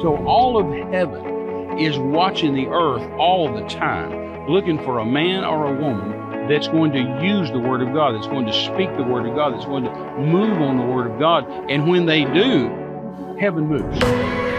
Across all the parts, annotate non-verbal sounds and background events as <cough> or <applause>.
So all of heaven is watching the earth all the time, looking for a man or a woman that's going to use the Word of God, that's going to speak the Word of God, that's going to move on the Word of God. And when they do, heaven moves.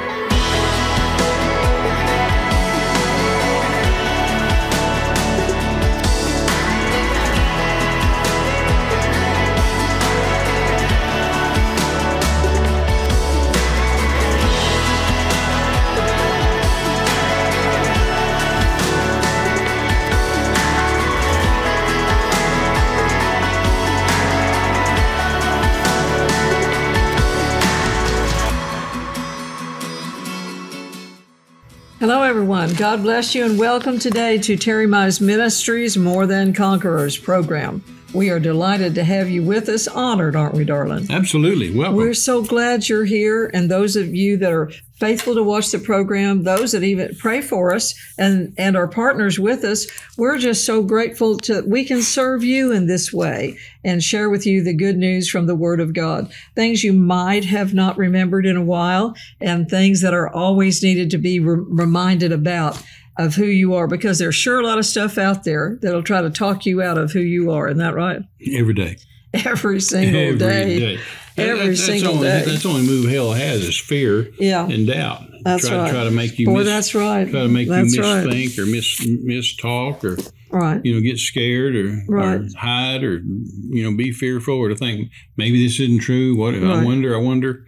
Hello, everyone. God bless you and welcome today to Terry Mize Ministries More Than Conquerors program. We are delighted to have you with us. Honored, aren't we, darling? Absolutely. Welcome. We're so glad you're here. And those of you that are faithful to watch the program, those that even pray for us and, and are partners with us, we're just so grateful to we can serve you in this way and share with you the good news from the Word of God. Things you might have not remembered in a while and things that are always needed to be re- reminded about of who you are because there's sure a lot of stuff out there that'll try to talk you out of who you are. Isn't that right? Every day. Every single Every day. day. Every that's, single only, day. That's the only move hell has is fear Yeah. and doubt. That's try, right. Try to make you Boy, miss, that's right. Try to make That's you right. misthink or mis mistalk or Right. you know get scared or, Right. or hide or you know be fearful or to think maybe this isn't true. What Right. I wonder. I wonder.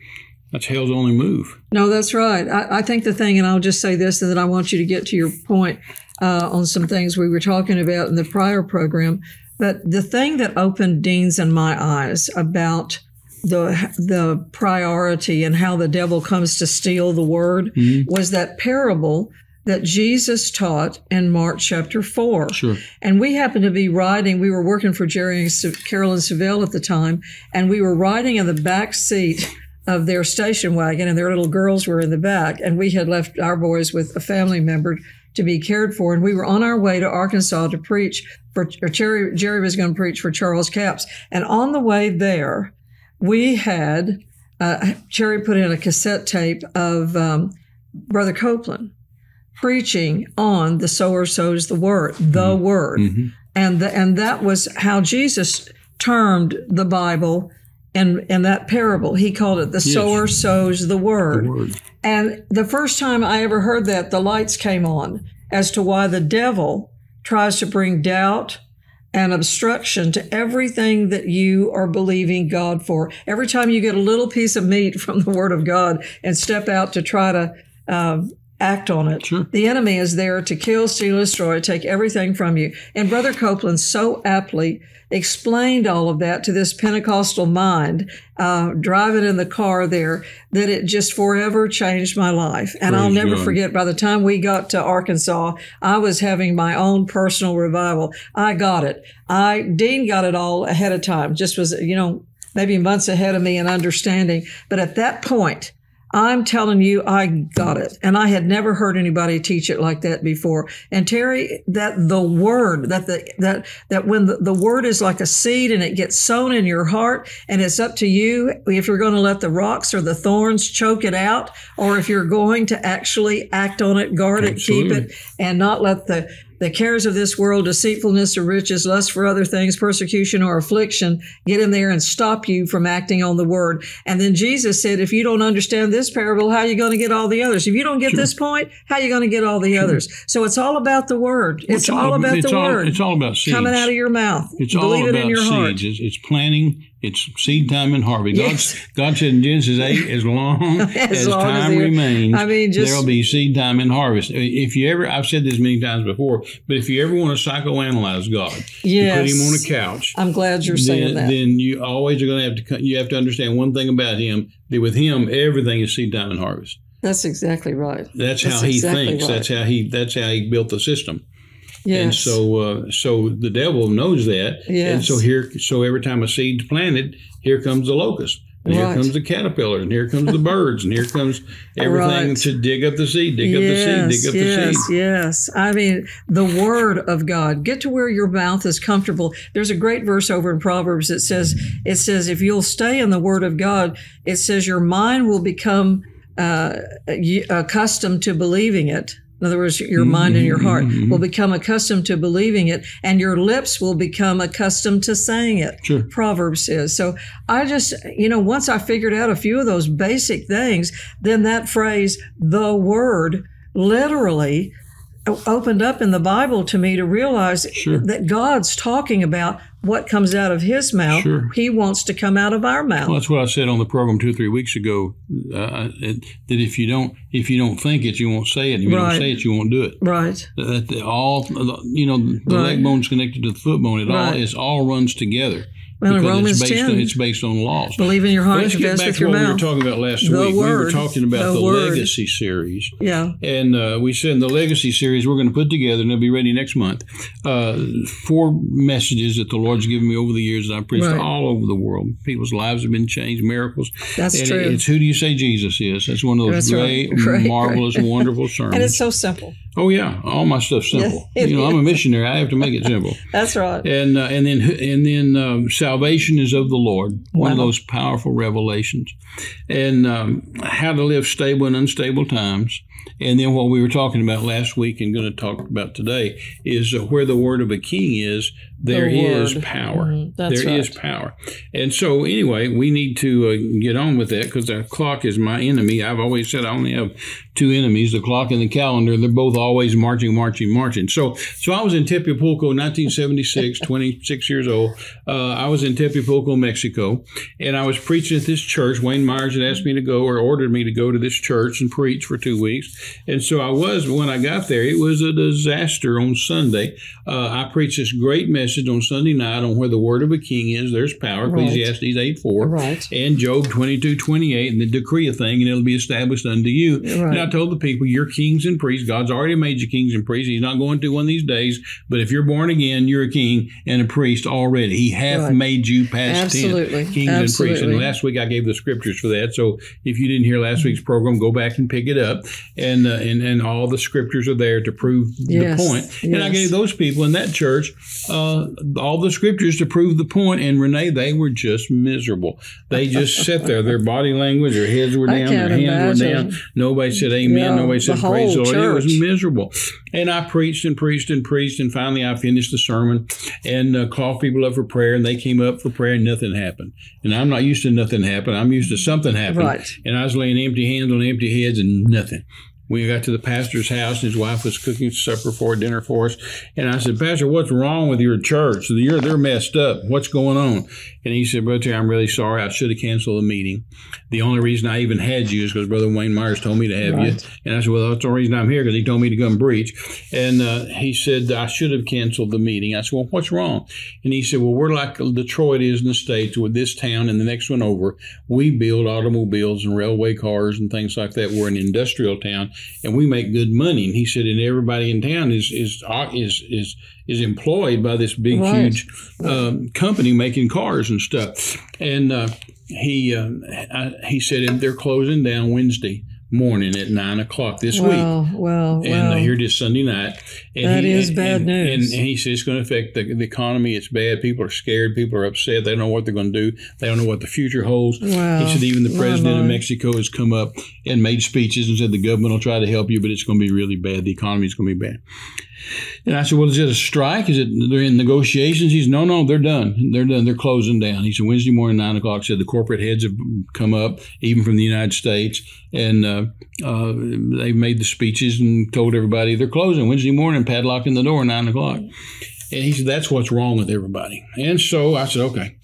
That's hell's only move. No, that's right. I, I think the thing, and I'll just say this, and then I want you to get to your point uh, on some things we were talking about in the prior program. But the thing that opened Dean's and my eyes about the the priority and how the devil comes to steal the word was that parable that Jesus taught in Mark chapter four. Sure. And we happened to be riding, we were working for Jerry and Carolyn Savelle at the time, and we were riding in the back seat of their station wagon, and their little girls were in the back. And we had left our boys with a family member to be cared for. And we were on our way to Arkansas to preach for, or Jerry, Jerry was going to preach for Charles Capps. And on the way there, we had, uh, Jerry put in a cassette tape of um, Brother Copeland preaching on the sower sows the word, the word. Mhm. And, the, and that was how Jesus termed the Bible in, in that parable. He called it the sower sows the word. The word. And the first time I ever heard that, the lights came on as to why the devil tries to bring doubt and obstruction to everything that you are believing God for. Every time you get a little piece of meat <laughs> from the Word of God and step out to try to um, act on it, Sure. the enemy is there to kill, steal, destroy, take everything from you. And Brother Copeland so aptly explained all of that to this Pentecostal mind, uh, driving in the car there, that it just forever changed my life. And I'll never God. forget, by the time we got to Arkansas, I was having my own personal revival. I got it. I, Dean got it all ahead of time, just was, you know, maybe months ahead of me in understanding. But at that point, I'm telling you, I got it. And I had never heard anybody teach it like that before. And Terry, that the word, that the, that, that when the, the word is like a seed and it gets sown in your heart and it's up to you if you're going to let the rocks or the thorns choke it out or if you're going to actually act on it, guard it, keep it, and not let the, the cares of this world, deceitfulness of riches, lust for other things, persecution or affliction get in there and stop you from acting on the word. And then Jesus said, if you don't understand this parable, how are you going to get all the others? If you don't get this point, how are you going to get all the others? So it's all about the word. It's, all, about it's the all, word It's all about seeds. coming out of your mouth. It's Believe all it about in your seeds. heart. It's, it's planting. It's seed time and harvest. Yes. God, God said in Genesis 8, <laughs> as long as, As long time there- remains, I mean, just- there'll be seed time and harvest. If you ever, I've said this many times before, but if you ever want to psychoanalyze God, you Yes. put him on a couch, I'm glad you're saying then, that. then you always are going to have to, you have to understand one thing about him, that with him, everything is seed time and harvest. That's exactly right. That's, That's how he exactly thinks. right. That's how he, that's how he built the system. Yes. And so, uh, so the devil knows that. And so here, so every time a seed's planted, here comes the locust, and Right. here comes the caterpillar, and here comes the <laughs> birds, and here comes everything Right. to dig up the seed, dig up the yes, seed, dig up yes, the seed. yes. I mean, the word of God. Get to where your mouth is comfortable. There's a great verse over in Proverbs that says, it says, if you'll stay in the word of God, it says your mind will become uh, accustomed to believing it. In other words, your mind and your heart will mm-hmm. become accustomed to believing it, and your lips will become accustomed to saying it. Sure. Proverbs is. So I just, you know, once I figured out a few of those basic things, then that phrase, the word, literally opened up in the Bible to me to realize Sure. that God's talking about what comes out of his mouth. Sure. He wants to come out of our mouth. Well, that's what I said on the program two or three weeks ago. Uh, that if you don't if you don't think it, you won't say it. If you Right. don't say it, you won't do it. right. That the, all you know, the Right. leg bone's connected to the foot bone. It all Right. it all runs together Well, because Romans it's based 10, on, it's based on laws. believe in your heart let's get back with to your what we were talking about last The week. We were talking about The the, legacy series. yeah. And uh, we said in the legacy series we're going to put together, and it'll be ready next month, uh, four messages that the Lord's given me over the years that I've preached Right. all over the world. People's lives have been changed, miracles. That's and true. It's who do you say Jesus is? That's one of those That's right. great, <laughs> Great, marvelous, great. wonderful sermons. And it's so simple. Oh yeah, all my stuff's simple. Yes, you know, I'm a missionary. I have to make it simple. <laughs> That's right. And uh, and then and then um, salvation is of the Lord. One of those powerful revelations, and um, how to live stable in unstable times. And then what we were talking about last week and going to talk about today is uh, where the word of a king is, there The is power. Mhm, that's There is right. power. And so anyway, we need to uh, get on with that because the clock is my enemy. I've always said I only have two enemies: the clock and the calendar. They're both always marching, marching, marching. So, so I was in Tepeapulco, 1976, <laughs> 26 years old. Uh, I was in Tepeapulco, Mexico, and I was preaching at this church. Wayne Myers had asked me to go or ordered me to go to this church and preach for two weeks. And so I was. When I got there, it was a disaster on Sunday. Uh, I preached this great message on Sunday night on where the word of a king is. There's power. Right. Ecclesiastes 8 4 Right. and Job 22, 28, and the decree a thing, and it'll be established unto you. Right. And I told the people, you're kings and priests. God's already made you kings and priests. He's not going to one of these days, but if you're born again, you're a king and a priest already. He hath made you past Absolutely. tense kings and priests. And last week I gave the scriptures for that. So if you didn't hear last week's program, go back and pick it up. And uh, and, and all the scriptures are there to prove Yes. the point. And I gave those people in that church uh, all the scriptures to prove the point. And Renee, they were just miserable. They just sat there. Their body language, their heads were down, their hands were down. Nobody said amen. Yeah, Nobody the said praise the whole Lord. It was miserable. And I preached and preached and preached. And finally, I finished the sermon and uh, called people up for prayer. And they came up for prayer and nothing happened. And I'm not used to nothing happen. I'm used to something happening. Right. And I was laying empty hands on empty heads and nothing. We got to the pastor's house, and his wife was cooking supper for dinner for us. And I said, Pastor, what's wrong with your church? You're, they're messed up. What's going on? And he said, Brother, Terry, I'm really sorry. I should have canceled the meeting. The only reason I even had you is because Brother Wayne Myers told me to have you. And I said, Well, that's the reason I'm here because he told me to come preach. And uh, he said, I should have canceled the meeting. I said, Well, what's wrong? And he said, Well, we're like Detroit is in the States with this town and the next one over. We build automobiles and railway cars and things like that. We're an industrial town and we make good money. And he said, And everybody in town is, is, is, is, is employed by this big, Right. huge um, company making cars and stuff. And uh, he, uh, I, he said, And they're closing down Wednesday morning at nine o'clock this week. And well. here it is Sunday night. And That he, is and, bad and, news. And, he says it's going to affect the, the economy. It's bad. People are scared. People are upset. They don't know what they're going to do. They don't know what the future holds. Wow. He said even the president of. Mexico has come up and made speeches and said the government will try to help you, but it's going to be really bad. The economy is going to be bad. And I said, well, is it a strike? Is it they're in negotiations? He said, no, no, they're done. They're done. They're closing down. He said, Wednesday morning, nine o'clock. Said the corporate heads have come up, even from the United States, and uh, uh, they've made the speeches and told everybody they're closing Wednesday morning, padlocking the door, nine o'clock. And he said, that's what's wrong with everybody. And so I said, okay.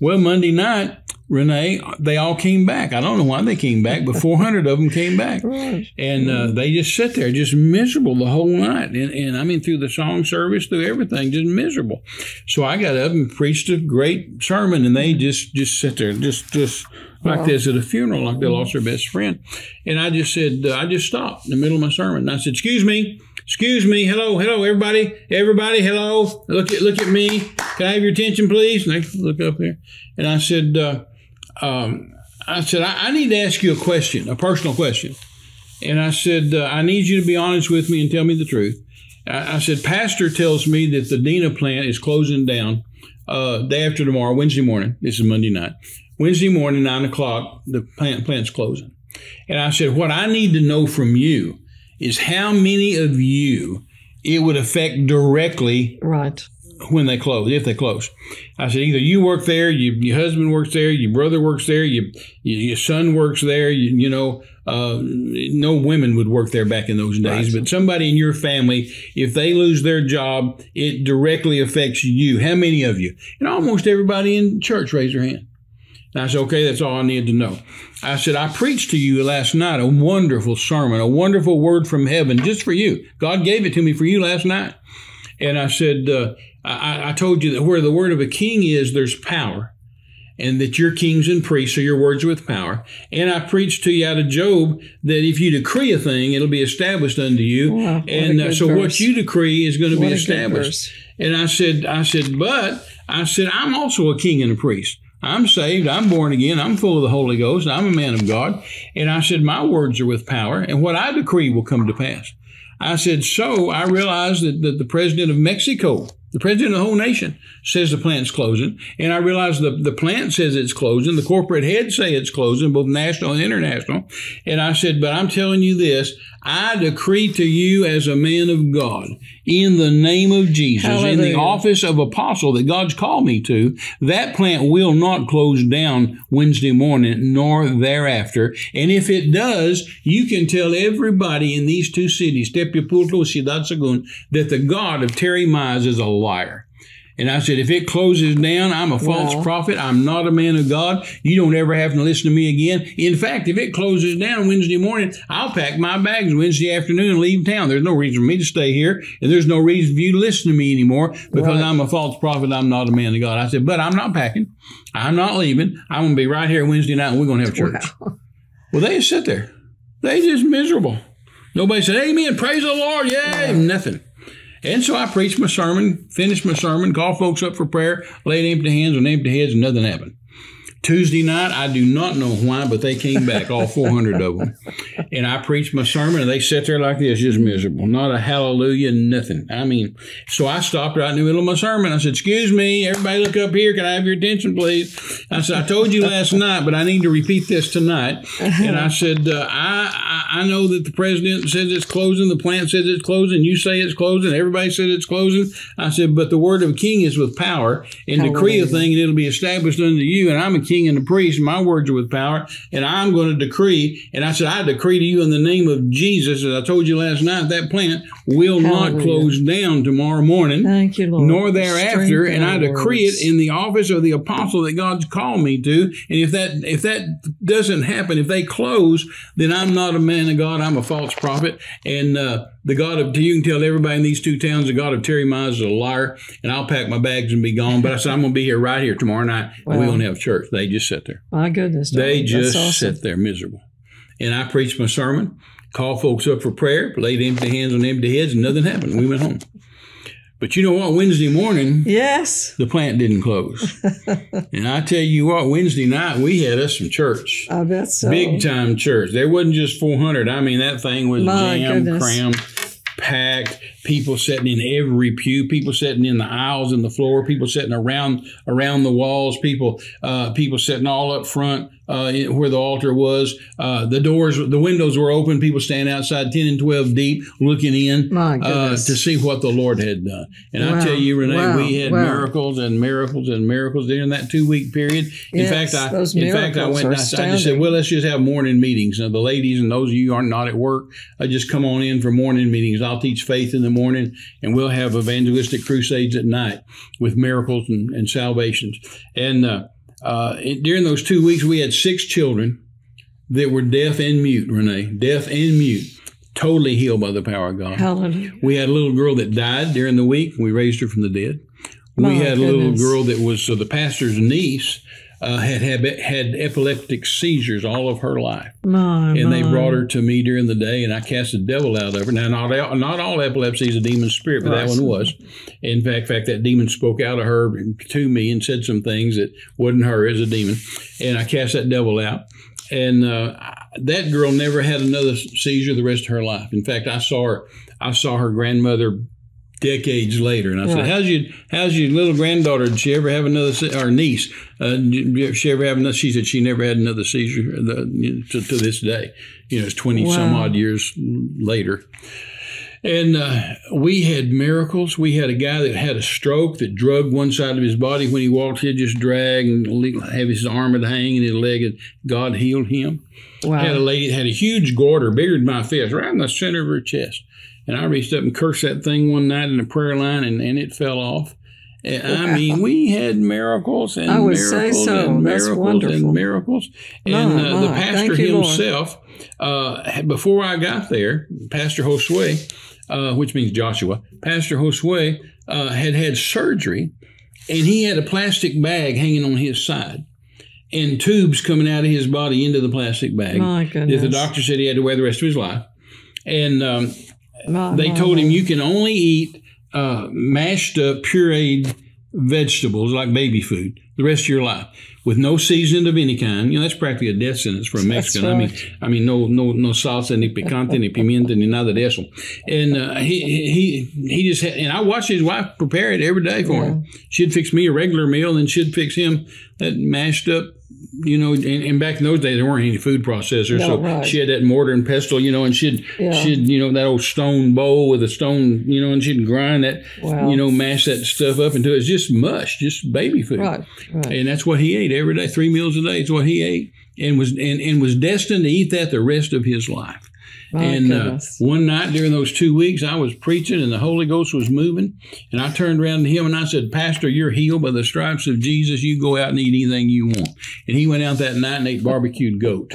Well, Monday night, Renee, they all came back. I don't know why they came back, but 400 of them came back. <laughs> Right. And uh, they just sit there, just miserable the whole night. And, and I mean, through the song service, through everything, just miserable. So I got up and preached a great sermon, and they just just sit there, just just like Wow. this at a funeral, like they lost their best friend. And I just said, uh, I just stopped in the middle of my sermon, and I said, "Excuse me." Excuse me, hello, hello, everybody, everybody, hello. Look at look at me. Can I have your attention, please? And they look up there, and I said, uh, um, I said, I, I need to ask you a question, a personal question. And I said, uh, I need you to be honest with me and tell me the truth. I, I said, Pastor tells me that the Dina plant is closing down uh, day after tomorrow, Wednesday morning. This is Monday night. Wednesday morning, nine o'clock, the plant plant's closing. And I said, What I need to know from you is how many of you it would affect directly Right. When they close, if they close. I said, either you work there, you, your husband works there, your brother works there, you, you, your son works there, you, you know, uh, no women would work there back in those days, Right. but somebody in your family, if they lose their job, it directly affects you. How many of you? And almost everybody in church raised their hand. And I said, okay, that's all I need to know. I said, I preached to you last night a wonderful sermon, a wonderful word from heaven just for you. God gave it to me for you last night. And I said, uh, I, I told you that where the word of a king is, there's power, and that you're kings and priests, so your words are with power. And I preached to you out of Job that if you decree a thing, it'll be established unto you. Wow, and uh, so what you decree is going to What be established. verse. And I said, I said, but I said, I'm also a king and a priest. I'm saved. I'm born again. I'm full of the Holy Ghost. I'm a man of God. And I said, my words are with power, and what I decree will come to pass. I said, so I realized that, that the president of Mexico, the president of the whole nation, says the plant's closing. And I realized the, the plant says it's closing. The corporate heads say it's closing, both national and international. And I said, but I'm telling you this, I decree to you as a man of God, in the name of Jesus, in the office of apostle that God's called me to, that plant will not close down Wednesday morning nor thereafter. And if it does, you can tell everybody in these two cities, Ciudad Sahagún, that the God of Terry Mize is a liar. And I said, if it closes down, I'm a false Wow. prophet. I'm not a man of God. You don't ever have to listen to me again. In fact, if it closes down Wednesday morning, I'll pack my bags Wednesday afternoon and leave town. There's no reason for me to stay here, and there's no reason for you to listen to me anymore because Right. I'm a false prophet. I'm not a man of God. I said, but I'm not packing. I'm not leaving. I'm going to be right here Wednesday night, and we're going to have church. Wow. Well, they just sit there. They just miserable. Nobody said, Amen, praise the Lord, yay, nothing. And so I preached my sermon, finished my sermon, called folks up for prayer, laid empty hands on empty heads, and nothing happened. Tuesday night, I do not know why, but they came back, all 400 of them. And I preached my sermon, and they sit there like this, just miserable. Not a hallelujah, nothing. I mean, so I stopped right in the middle of my sermon. I said, Excuse me, everybody look up here. Can I have your attention, please? I said, I told you last night, but I need to repeat this tonight. And I said, uh, I, I I know that the president says it's closing, the plant says it's closing, you say it's closing, everybody says it's closing. I said, but the word of a king is with power, and decree a thing, and it'll be established unto you. And I'm a king and a priest, and my words are with power, and I'm going to decree. And I said, I decree to you in the name of Jesus, as I told you last night, that plant will not close down tomorrow morning Thank you, Lord. nor thereafter, Strength and I decree words. it in the office of the apostle that God's called me to. And if that if that doesn't happen, if they close, then I'm not a man of God. I'm a false prophet, and uh, the God of you can tell everybody in these two towns the God of Terry Mize is a liar, and I'll pack my bags and be gone. But I said I'm going to be here right here tomorrow night, and we're Wow. going to have church. They just sit there. My goodness. They just awesome. sit there miserable. And I preached my sermon, called folks up for prayer, laid empty hands on empty heads, and nothing happened. We went home. But you know what? Wednesday morning, Yes. the plant didn't close. <laughs> and I tell you what, Wednesday night we had us some church. I bet so. Big time church. There wasn't just 400. I mean, that thing was My jammed, goodness. crammed, packed. People sitting in every pew. People sitting in the aisles and the floor. People sitting around around the walls. People uh, people sitting all up front uh, where the altar was. Uh, the doors, the windows were open. People standing outside, ten and twelve deep, looking in uh, to see what the Lord had done. And I tell you, Renee, Wow. we had Wow. miracles and miracles and miracles during that two week period. In Yes, fact, I in fact I went. I, I just said, well, let's just have morning meetings. Now, the ladies and those of you who are not at work, I just come on in for morning meetings. I'll teach faith in the morning, and we'll have evangelistic crusades at night with miracles and, and salvations. And uh, uh, during those two weeks, we had six children that were deaf and mute. Renee, deaf and mute, totally healed by the power of God. Hallelujah. We had a little girl that died during the week. We raised her from the dead. My we had a little girl that was so the pastor's niece uh, had, had had epileptic seizures all of her life, My, and they brought her to me during the day, and I cast the devil out of her. Now, not all, not all epilepsy is a demon spirit, but that one was. In fact, in fact, that demon spoke out of her to me and said some things that wasn't her as a demon, and I cast that devil out. And uh, that girl never had another seizure the rest of her life. In fact, I saw her. I saw her grandmother decades later. And I said, Right. "How's your How's your little granddaughter? Did she ever have another se- or niece? Uh, did she ever have another?" She said she never had another seizure the, to, to this day. You know, it's twenty some odd years later. And uh, we had miracles. We had a guy that had a stroke that drugged one side of his body when he walked. He'd just drag and have his arm would hang and his leg. And God healed him. Wow. Had a lady that had a huge goiter, bigger than my fist, right in the center of her chest. And I reached up and cursed that thing one night in the prayer line, and, and it fell off. And I mean, we had miracles and I would say miracles so. and miracles and miracles. And uh, the pastor you, himself, uh, before I got there, Pastor Josue, uh, which means Joshua, Pastor Josue uh, had had surgery, and he had a plastic bag hanging on his side. And tubes coming out of his body into the plastic bag My that goodness. the doctor said he had to wear the rest of his life. And um, They my, told him you can only eat uh, mashed up, pureed vegetables like baby food the rest of your life with no seasoning of any kind. You know, that's practically a death sentence for a Mexican. I mean. I mean, no, no, no salsa, ni picante, ni pimienta, ni nada de eso. And uh, he, he, he just had, and I watched his wife prepare it every day for him. She'd fix me a regular meal, and she'd fix him that mashed up. You know, and, and back in those days there weren't any food processors, No, so right. she had that mortar and pestle, you know, and she'd Yeah. she'd you know that old stone bowl with a stone, you know, and she'd grind that, Wow. you know, mash that stuff up into it's just mush, just baby food, Right, right. and that's what he ate every day, three meals a day. It's what he ate, and was and, and was destined to eat that the rest of his life. My and uh, one night during those two weeks, I was preaching and the Holy Ghost was moving. And I turned around to him and I said, Pastor, you're healed by the stripes of Jesus. You go out and eat anything you want. And he went out that night and ate barbecued goat.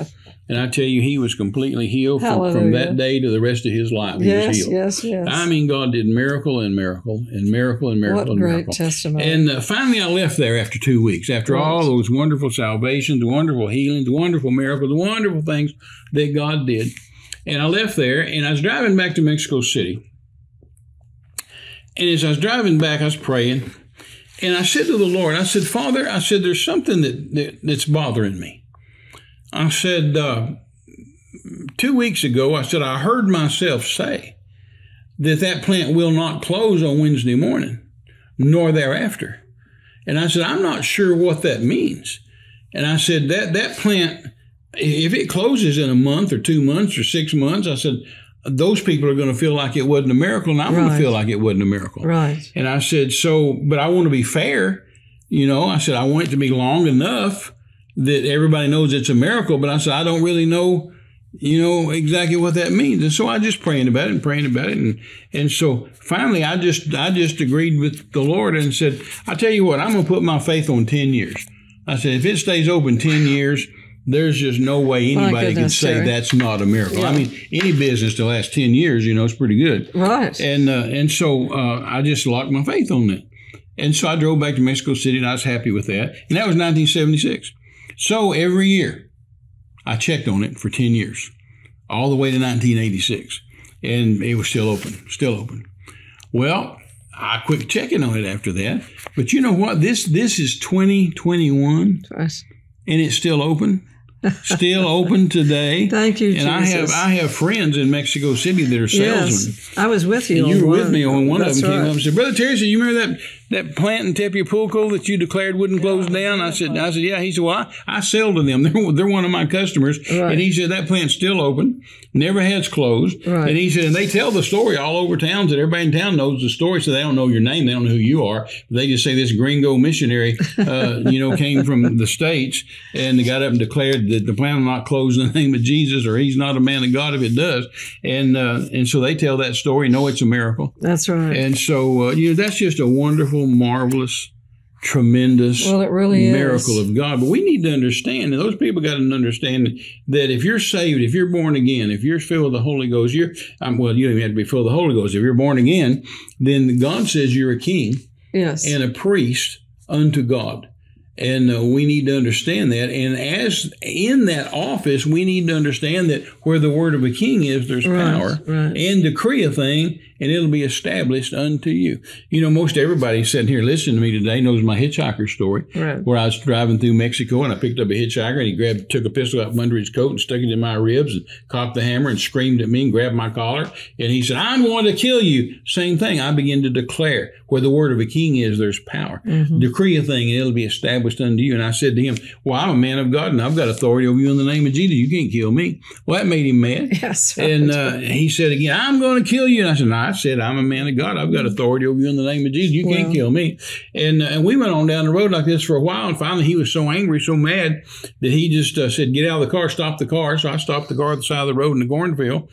And I tell you, he was completely healed from, from that day to the rest of his life. He was yes, healed. yes, yes. I mean, God did miracle and miracle and miracle and miracle what and great miracle. testimony. And uh, finally, I left there after two weeks. After Right. all those wonderful salvations, wonderful healings, wonderful miracles, wonderful things that God did. And I left there, and I was driving back to Mexico City. And as I was driving back, I was praying, and I said to the Lord, I said, Father, I said, there's something that, that that's bothering me. I said, uh, two weeks ago, I said, I heard myself say that that plant will not close on Wednesday morning, nor thereafter. And I said, I'm not sure what that means. And I said, that, that plant, if it closes in a month or two months or six months, I said, those people are going to feel like it wasn't a miracle, and I'm going to feel like it wasn't a miracle. right. And I said, so, but I want to be fair. You know, I said, I want it to be long enough that everybody knows it's a miracle, but I said, I don't really know, you know, exactly what that means. And so I just praying about it and praying about it. And, and so finally I just, I just agreed with the Lord and said, I tell you what, I'm going to put my faith on 10 years. I said, if it stays open 10 years, there's just no way anybody can say Jerry. that's not a miracle. I mean, any business to last 10 years, you know, is pretty good. Right. And uh, and so uh, I just locked my faith on that. And so I drove back to Mexico City, and I was happy with that. And that was 1976. So every year, I checked on it for 10 years, all the way to 1986, and it was still open, still open. Well, I quit checking on it after that. But you know what? This this is 2021, Right. and it's still open, still open today. <laughs> Thank you, And I have I have friends in Mexico City that are salesmen. yes. I was with you. And you were one with me on one of them. Came right. up and said, "Brother Terry, you remember that that plant in Tepeapulco that you declared wouldn't close down?" I said, "I said, yeah." He said, "Well, I, I sell to them. <laughs> They're they're one of my customers." Right. And he said that plant's still open, never has closed. Right. And he said, and they tell the story all over towns that everybody in town knows the story, so they don't know your name, they don't know who you are. They just say this gringo missionary, uh, you know, came from the states and got up and declared that the plant will not close in the name of Jesus, or he's not a man of God if it does. And uh, and so they tell that story, know it's a miracle. That's right. And so, uh, you know, that's just a wonderful, marvelous, tremendous well, it really miracle is. of God. But we need to understand, and those people got to understand that if you're saved, if you're born again, if you're filled with the Holy Ghost, you're, um, well, you don't even have to be filled with the Holy Ghost. If you're born again, then God says you're a king Yes. and a priest unto God. And uh, we need to understand that. And as in that office, we need to understand that where the word of a king is, there's Right, power. right. And decree a thing, and it'll be established unto you. You know, most everybody sitting here listening to me today knows my hitchhiker story, Right. where I was driving through Mexico and I picked up a hitchhiker and he grabbed, took a pistol out from under his coat and stuck it in my ribs and cocked the hammer and screamed at me and grabbed my collar. And he said, I'm going to kill you. Same thing. I begin to declare where the word of a king is, there's power. Mm-hmm. Decree a thing and it'll be established unto you. And I said to him, Well, I'm a man of God and I've got authority over you in the name of Jesus. You can't kill me. Well, that made him mad. <laughs> Yes. And uh, he said again, I'm going to kill you. And I said, No, I said, I'm a man of God. I've got authority over you in the name of Jesus. You can't Wow. kill me. And, uh, and we went on down the road like this for a while. And finally, he was so angry, so mad that he just uh, said, Get out of the car, stop the car. So I stopped the car at the side of the road in the cornfield.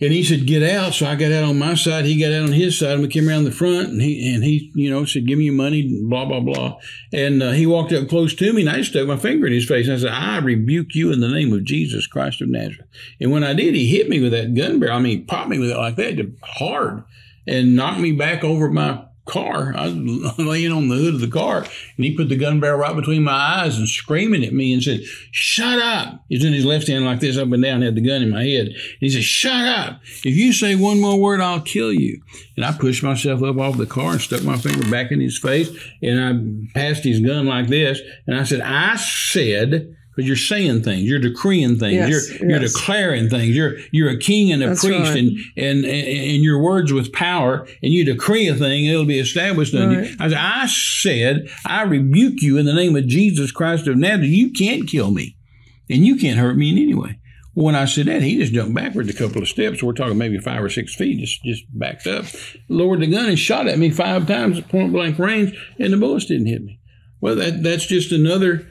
And he said, "Get out." So I got out on my side. He got out on his side, and we came around the front. And he and he, you know, said, "Give me your money." Blah blah blah. And uh, he walked up close to me, and I stuck my finger in his face. And I said, "I rebuke you in the name of Jesus Christ of Nazareth." And when I did, he hit me with that gun barrel. I mean, he popped me with it like that, hard, and knocked me back over my car. I was <laughs> laying on the hood of the car, and he put the gun barrel right between my eyes and screaming at me and said, Shut up. He's in his left hand like this, up and down, had the gun in my head. He said, Shut up. If you say one more word, I'll kill you. And I pushed myself up off the car and stuck my finger back in his face, and I passed his gun like this, and I said, I said, because you're saying things, you're decreeing things, Yes, you're you're yes. declaring things. You're you're a king and a That's priest, right. and, and and your words with power, and you decree a thing, it'll be established Right. you. I said, I said, I rebuke you in the name of Jesus Christ of Nazareth. You can't kill me, and you can't hurt me in any way. When I said that, he just jumped backwards a couple of steps. We're talking maybe five or six feet, just just backed up, lowered the gun, and shot at me five times at point blank range, and the bullets didn't hit me. Well, that that's just another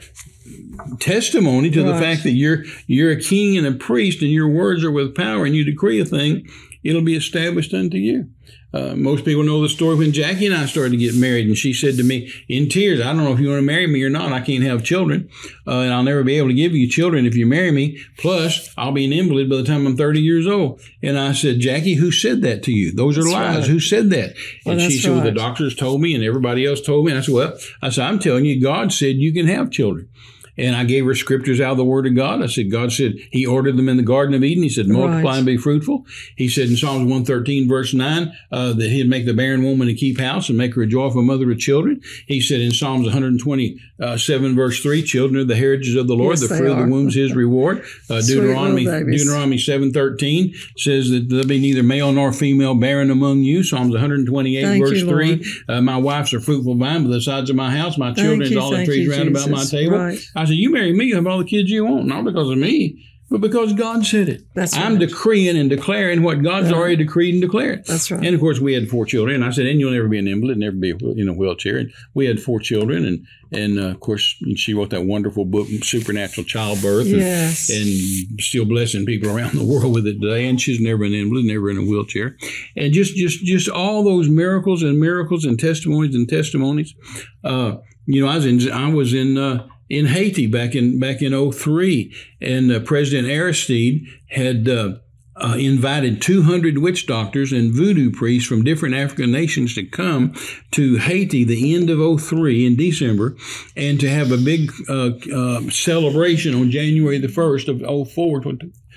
testimony to the fact that you're you're a king and a priest, and your words are with power, and you decree a thing, it'll be established unto you. Uh, most people know the story when Jackie and I started to get married, and she said to me in tears, "I don't know if you want to marry me or not. I can't have children, uh, and I'll never be able to give you children if you marry me. Plus, I'll be an invalid by the time I'm 30 years old." And I said, "Jackie, who said that to you? Those are That's lies. right. Who said that?" Well, and she said, "Well, the doctors told me, and everybody else told me." And I said, "Well," I said, "I'm telling you, God said you can have children." And I gave her scriptures out of the Word of God. I said, God said He ordered them in the Garden of Eden. He said, multiply Right. and be fruitful. He said in Psalms 113, verse 9, uh, that He'd make the barren woman to keep house and make her a joyful mother of children. He said in Psalms 127, verse 3, children are the heritage of the Lord, Yes, the fruit of the womb is His reward. <laughs> Uh, Deuteronomy. Deuteronomy 7.13 says that there'll be neither male nor female barren among you. Psalms 128, Thank verse you, 3, Lord. uh, my wife's a fruitful vine by the sides of my house. My children is you, all the trees you, round about my table. Right. I said, You marry me, you have all the kids you want, not because of me, but because God said it. That's I'm decreeing and declaring what God's Right. already decreed and declared. That's right. And of course, we had four children. And I said, and you'll never be an invalid, never be in a wheelchair. And we had four children. And, and uh, of course, she wrote that wonderful book, Supernatural Childbirth. and- Yes. and still blessing people around the world with it today. And she's never an invalid, never in a wheelchair, and just just just all those miracles and miracles and testimonies and testimonies. Uh, you know, I was in I was in uh, in Haiti back in back in 03, and uh, President Aristide had. Uh, uh, invited 200 witch doctors and voodoo priests from different African nations to come to Haiti the end of 03 in December and to have a big uh, uh, celebration on January the 1st of 04,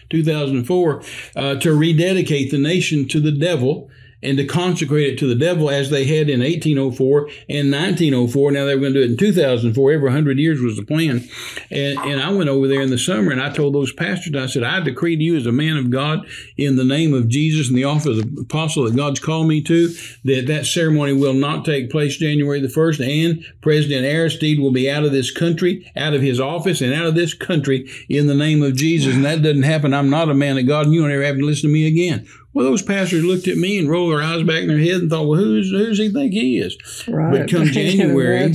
2004, uh, to rededicate the nation to the devil and to consecrate it to the devil as they had in 1804 and 1904. Now they were going to do it in 2004. Every 100 years was the plan. And, and I went over there in the summer and I told those pastors, I said, I decree to you as a man of God in the name of Jesus and the office of apostle that God's called me to, that that ceremony will not take place January the 1st and President Aristide will be out of this country, out of his office and out of this country in the name of Jesus. And that doesn't happen. I'm not a man of God and you don't ever have to listen to me again. Well, those pastors looked at me and rolled their eyes back in their head and thought, well, who's, who's he think he is? Right. But <laughs> come January,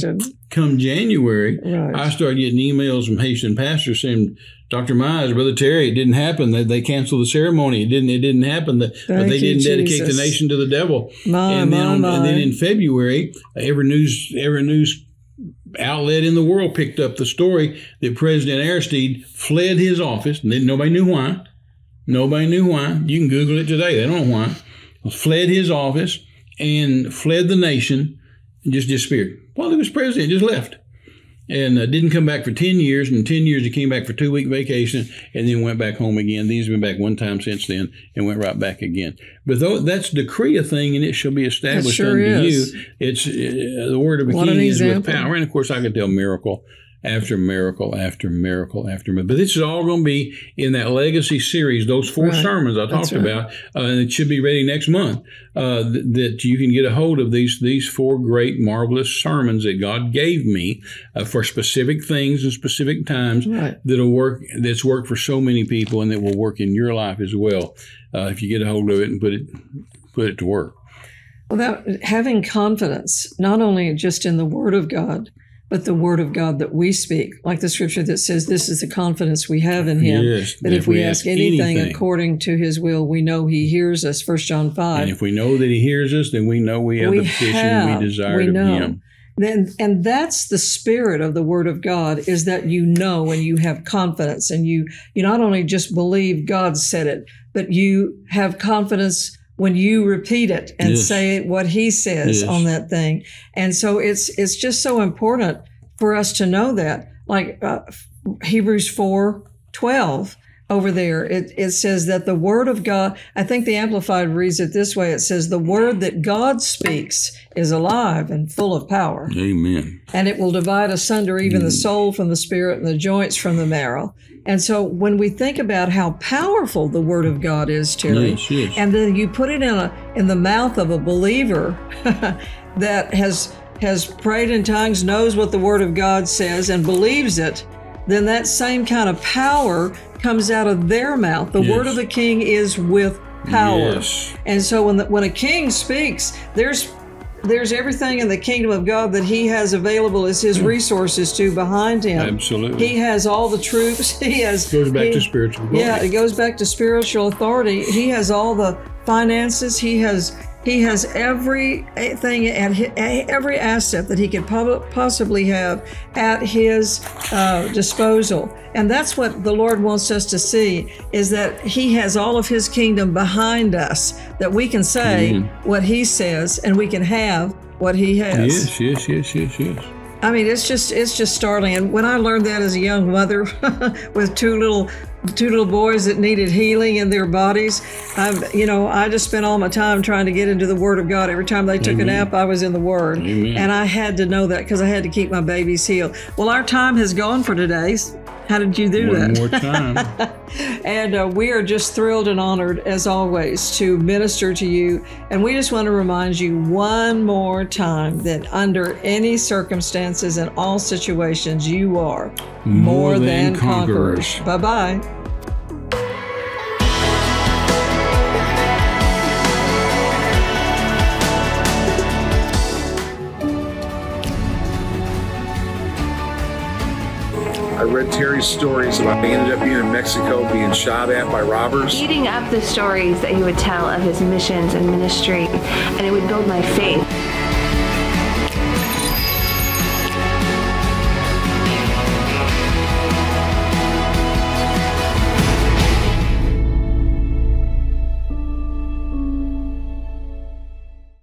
come January, Right. I started getting emails from Haitian pastors saying, Dr. Mize, Brother Terry, it didn't happen. They, they canceled the ceremony. It didn't. It didn't happen. The, they didn't dedicate the nation to the devil. My, and then, my, on, and then in February, every news every news outlet in the world picked up the story that President Aristide fled his office. And then nobody knew why. Nobody knew why. You can Google it today. They don't know why. Fled his office and fled the nation and just disappeared. While he was president, just left. and uh, didn't come back for 10 years. And in 10 years, he came back for two week vacation and then went back home again. He's been back one time since then and went right back again. But though that's decree a thing and it shall be established sure unto is. you, it's uh, the word of a What king is with power. And of course, I could tell miracle after miracle after miracle after miracle. But this is all going to be in that legacy series, those four Right. sermons I That's talked right. about, uh, and it should be ready next month. Uh, th- that you can get a hold of these these four great marvelous sermons that God gave me uh, for specific things and specific times Right. that'll work. That's worked for so many people, and that will work in your life as well uh, if you get a hold of it and put it put it to work. Well, that, having confidence, not only just in the Word of God, but the Word of God that we speak, like the scripture that says, This is the confidence we have in Him. Yes, That if we ask anything, according to His will, we know He hears us. First John 5. and 5. if we know that He hears us, then we know we have We the petition have, we desire we of know. Him. Then, and that's the spirit of the Word of God is that you know and you have confidence and you you not only just believe God said it, but you have confidence when you repeat it and Yes. say what He says Yes. on that thing. And so it's it's just so important for us to know that. Like uh, Hebrews four twelve over there, it, it says that the word of God, I think the Amplified reads it this way it says, the word that God speaks is alive and full of power, Amen. and it will divide asunder even Mm. the soul from the spirit and the joints from the marrow. And so when we think about how powerful the word of God is, Terry, Yes, yes. and then you put it in a in the mouth of a believer <laughs> that has has prayed in tongues, knows what the word of God says, and believes it, then that same kind of power comes out of their mouth. The word of the king is with power. Yes. And so when the, when a king speaks, there's there's everything in the kingdom of God that he has available as his hmm. resources to behind him. Absolutely. He has all the troops. <laughs> He has Goes back he- to spiritual glory. yeah, it goes back to spiritual authority. He has all the finances. He has he has everything eh, and eh, every asset that he could possibly have at his uh, disposal. And that's what the Lord wants us to see is that he has all of his kingdom behind us that we can say mm-hmm. what he says and we can have what he has. Yes, yes, yes, yes, yes. I mean, it's just it's just startling. And when I learned that as a young mother <laughs> with two little two little boys that needed healing in their bodies, I'm you know I just spent all my time trying to get into the Word of God. Every time they took a nap, I was in the Word, Amen. and I had to know that because I had to keep my babies healed. Well, our time has gone for today. How did you do One that? more time. <laughs> And uh, we are just thrilled and honored, as always, to minister to you. And we just want to remind you one more time that under any circumstances and all situations, you are more, than, conquerors. Bye bye. Stories about he ended up being in Mexico being shot at by robbers. eating up the stories that he would tell of his missions and ministry, and it would build my faith.